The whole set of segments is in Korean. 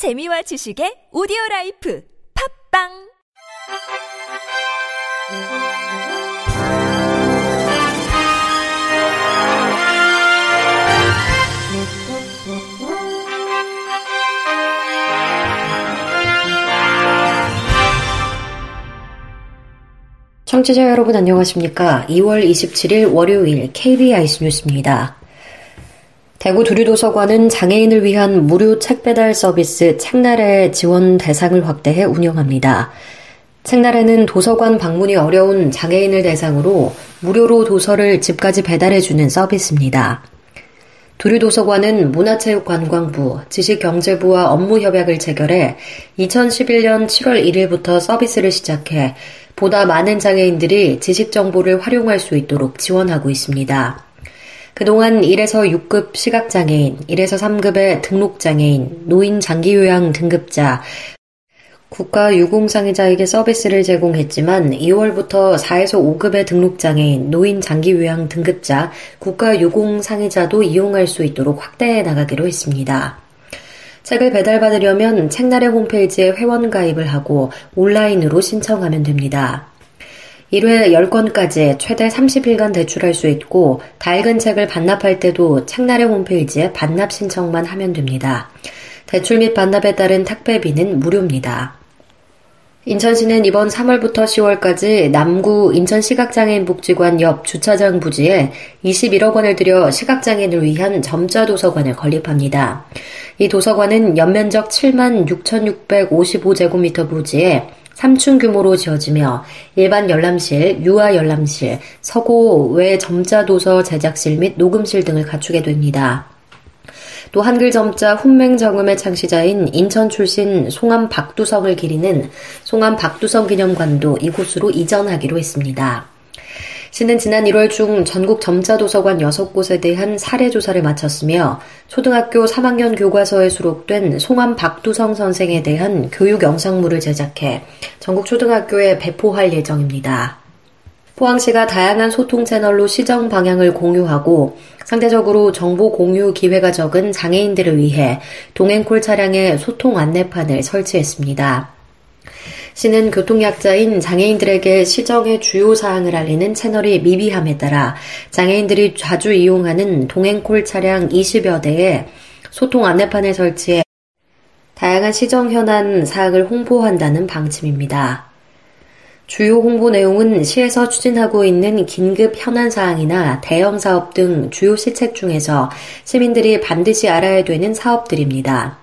재미와 지식의 오디오 라이프 팝빵 청취자 여러분 안녕하십니까? 2월 27일 월요일 KBIC 뉴스입니다. 대구 두류도서관은 장애인을 위한 무료 책 배달 서비스 책나래 지원 대상을 확대해 운영합니다. 책나래는 도서관 방문이 어려운 장애인을 대상으로 무료로 도서를 집까지 배달해주는 서비스입니다. 두류도서관은 문화체육관광부, 지식경제부와 업무 협약을 체결해 2011년 7월 1일부터 서비스를 시작해 보다 많은 장애인들이 지식정보를 활용할 수 있도록 지원하고 있습니다. 그동안 1에서 6급 시각장애인, 1에서 3급의 등록장애인, 노인 장기요양 등급자, 국가 유공상의자에게 서비스를 제공했지만 2월부터 4에서 5급의 등록장애인, 노인 장기요양 등급자, 국가 유공상의자도 이용할 수 있도록 확대해 나가기로 했습니다. 책을 배달받으려면 책나래 홈페이지에 회원 가입을 하고 온라인으로 신청하면 됩니다. 1회 10건까지 최대 30일간 대출할 수 있고 낡은 책을 반납할 때도 책나래 홈페이지에 반납 신청만 하면 됩니다. 대출 및 반납에 따른 택배비는 무료입니다. 인천시는 이번 3월부터 10월까지 남구 인천시각장애인 복지관 옆 주차장 부지에 21억 원을 들여 시각장애인을 위한 점자 도서관을 건립합니다. 이 도서관은 연면적 7만 6,655제곱미터 부지에 3층 규모로 지어지며 일반 열람실, 유아 열람실, 서고 외 점자 도서 제작실 및 녹음실 등을 갖추게 됩니다. 또 한글 점자 훈맹 정음의 창시자인 인천 출신 송암 박두성을 기리는 송암 박두성 기념관도 이곳으로 이전하기로 했습니다. 시는 지난 1월 중 전국 점자도서관 6곳에 대한 사례 조사를 마쳤으며 초등학교 3학년 교과서에 수록된 송암 박두성 선생에 대한 교육 영상물을 제작해 전국 초등학교에 배포할 예정입니다. 포항시가 다양한 소통 채널로 시정 방향을 공유하고 상대적으로 정보 공유 기회가 적은 장애인들을 위해 동행콜 차량에 소통 안내판을 설치했습니다. 시는 교통약자인 장애인들에게 시정의 주요 사항을 알리는 채널이 미비함에 따라 장애인들이 자주 이용하는 동행콜 차량 20여 대에 소통 안내판을 설치해 다양한 시정 현안 사항을 홍보한다는 방침입니다. 주요 홍보 내용은 시에서 추진하고 있는 긴급 현안 사항이나 대형 사업 등 주요 시책 중에서 시민들이 반드시 알아야 되는 사업들입니다.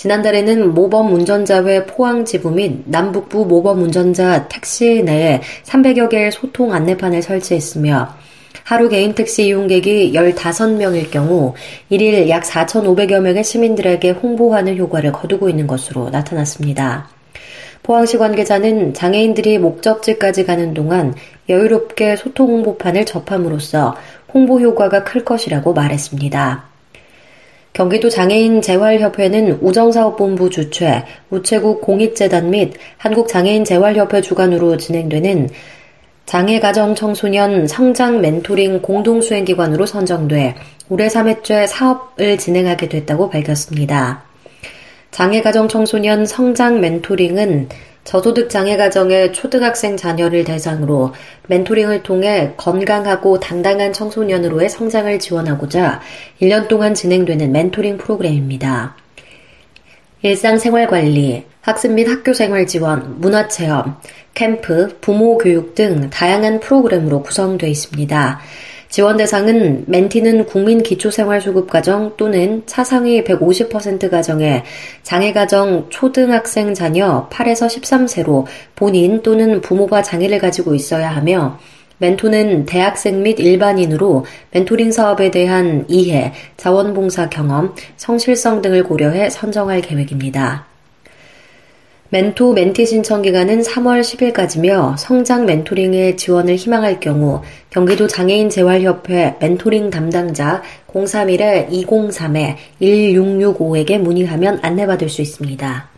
지난달에는 모범 운전자 회 포항 지부 및 남북부 모범 운전자 택시 내에 300여 개의 소통 안내판을 설치했으며 하루 개인 택시 이용객이 15명일 경우 1일 약 4,500여 명의 시민들에게 홍보하는 효과를 거두고 있는 것으로 나타났습니다. 포항시 관계자는 장애인들이 목적지까지 가는 동안 여유롭게 소통 홍보판을 접함으로써 홍보 효과가 클 것이라고 말했습니다. 경기도 장애인 재활협회는 우정사업본부 주최, 우체국 공익재단 및 한국장애인 재활협회 주관으로 진행되는 장애가정 청소년 성장 멘토링 공동수행기관으로 선정돼 올해 3회째 사업을 진행하게 됐다고 밝혔습니다. 장애가정 청소년 성장 멘토링은 저소득 장애 가정의 초등학생 자녀를 대상으로 멘토링을 통해 건강하고 당당한 청소년으로의 성장을 지원하고자 1년 동안 진행되는 멘토링 프로그램입니다. 일상생활 관리, 학습 및 학교생활 지원, 문화체험, 캠프, 부모 교육 등 다양한 프로그램으로 구성되어 있습니다. 지원 대상은 멘티는 국민기초생활수급가정 또는 차상위 150% 가정의 장애가정 초등학생 자녀 8에서 13세로 본인 또는 부모가 장애를 가지고 있어야 하며 멘토는 대학생 및 일반인으로 멘토링 사업에 대한 이해, 자원봉사 경험, 성실성 등을 고려해 선정할 계획입니다. 멘토 멘티 신청 기간은 3월 10일까지며 성장 멘토링에 지원을 희망할 경우 경기도 장애인 재활협회 멘토링 담당자 031-203-1665에게 문의하면 안내받을 수 있습니다.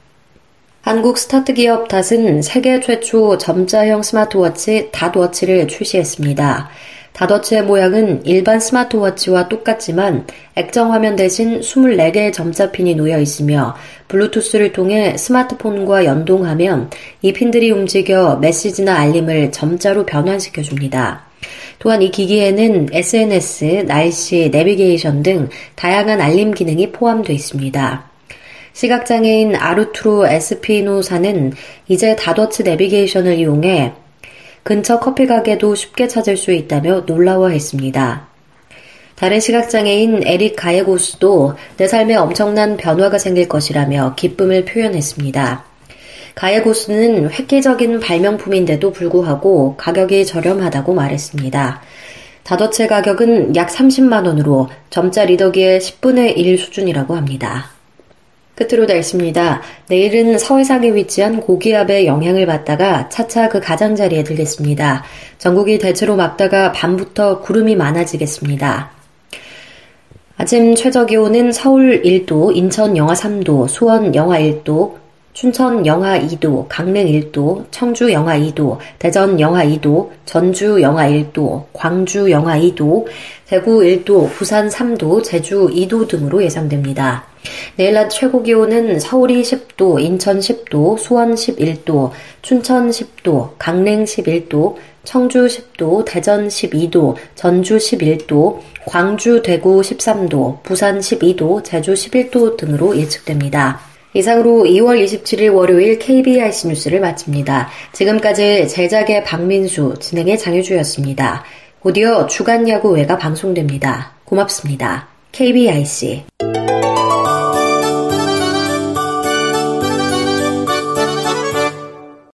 한국 스타트업 기업 닷은 세계 최초 점자형 스마트워치 닷워치를 출시했습니다. 닷워치의 모양은 일반 스마트워치와 똑같지만 액정 화면 대신 24개의 점자 핀이 놓여 있으며 블루투스를 통해 스마트폰과 연동하면 이 핀들이 움직여 메시지나 알림을 점자로 변환시켜 줍니다. 또한 이 기기에는 SNS, 날씨, 내비게이션 등 다양한 알림 기능이 포함되어 있습니다. 시각장애인 아르투로 에스피노사는 이제 다더츠 내비게이션을 이용해 근처 커피 가게도 쉽게 찾을 수 있다며 놀라워했습니다. 다른 시각장애인 에릭 가예고스도 내 삶에 엄청난 변화가 생길 것이라며 기쁨을 표현했습니다. 가예고스는 획기적인 발명품인데도 불구하고 가격이 저렴하다고 말했습니다. 다더체 가격은 약 30만 원으로 점자 리더기의 10분의 1 수준이라고 합니다. 끝으로 날씨입니다. 내일은 서해상에 위치한 고기압의 영향을 받다가 차차 그 가장자리에 들겠습니다. 전국이 대체로 맑다가 밤부터 구름이 많아지겠습니다. 아침 최저 기온은 서울 1도, 인천 영하 3도, 수원 영하 1도, 춘천 영하 2도, 강릉 1도, 청주 영하 2도, 대전 영하 2도, 전주 영하 1도, 광주 영하 2도, 대구 1도, 부산 3도, 제주 2도 등으로 예상됩니다. 내일 낮 최고 기온은 서울이 10도, 인천 10도, 수원 11도, 춘천 10도, 강릉 11도, 청주 10도, 대전 12도, 전주 11도, 광주, 대구 13도, 부산 12도, 제주 11도 등으로 예측됩니다. 이상으로 2월 27일 월요일 KBIC 뉴스를 마칩니다. 지금까지 제작의 박민수, 진행의 장효주였습니다. 곧이어 주간 야구 외가 방송됩니다. 고맙습니다. KBIC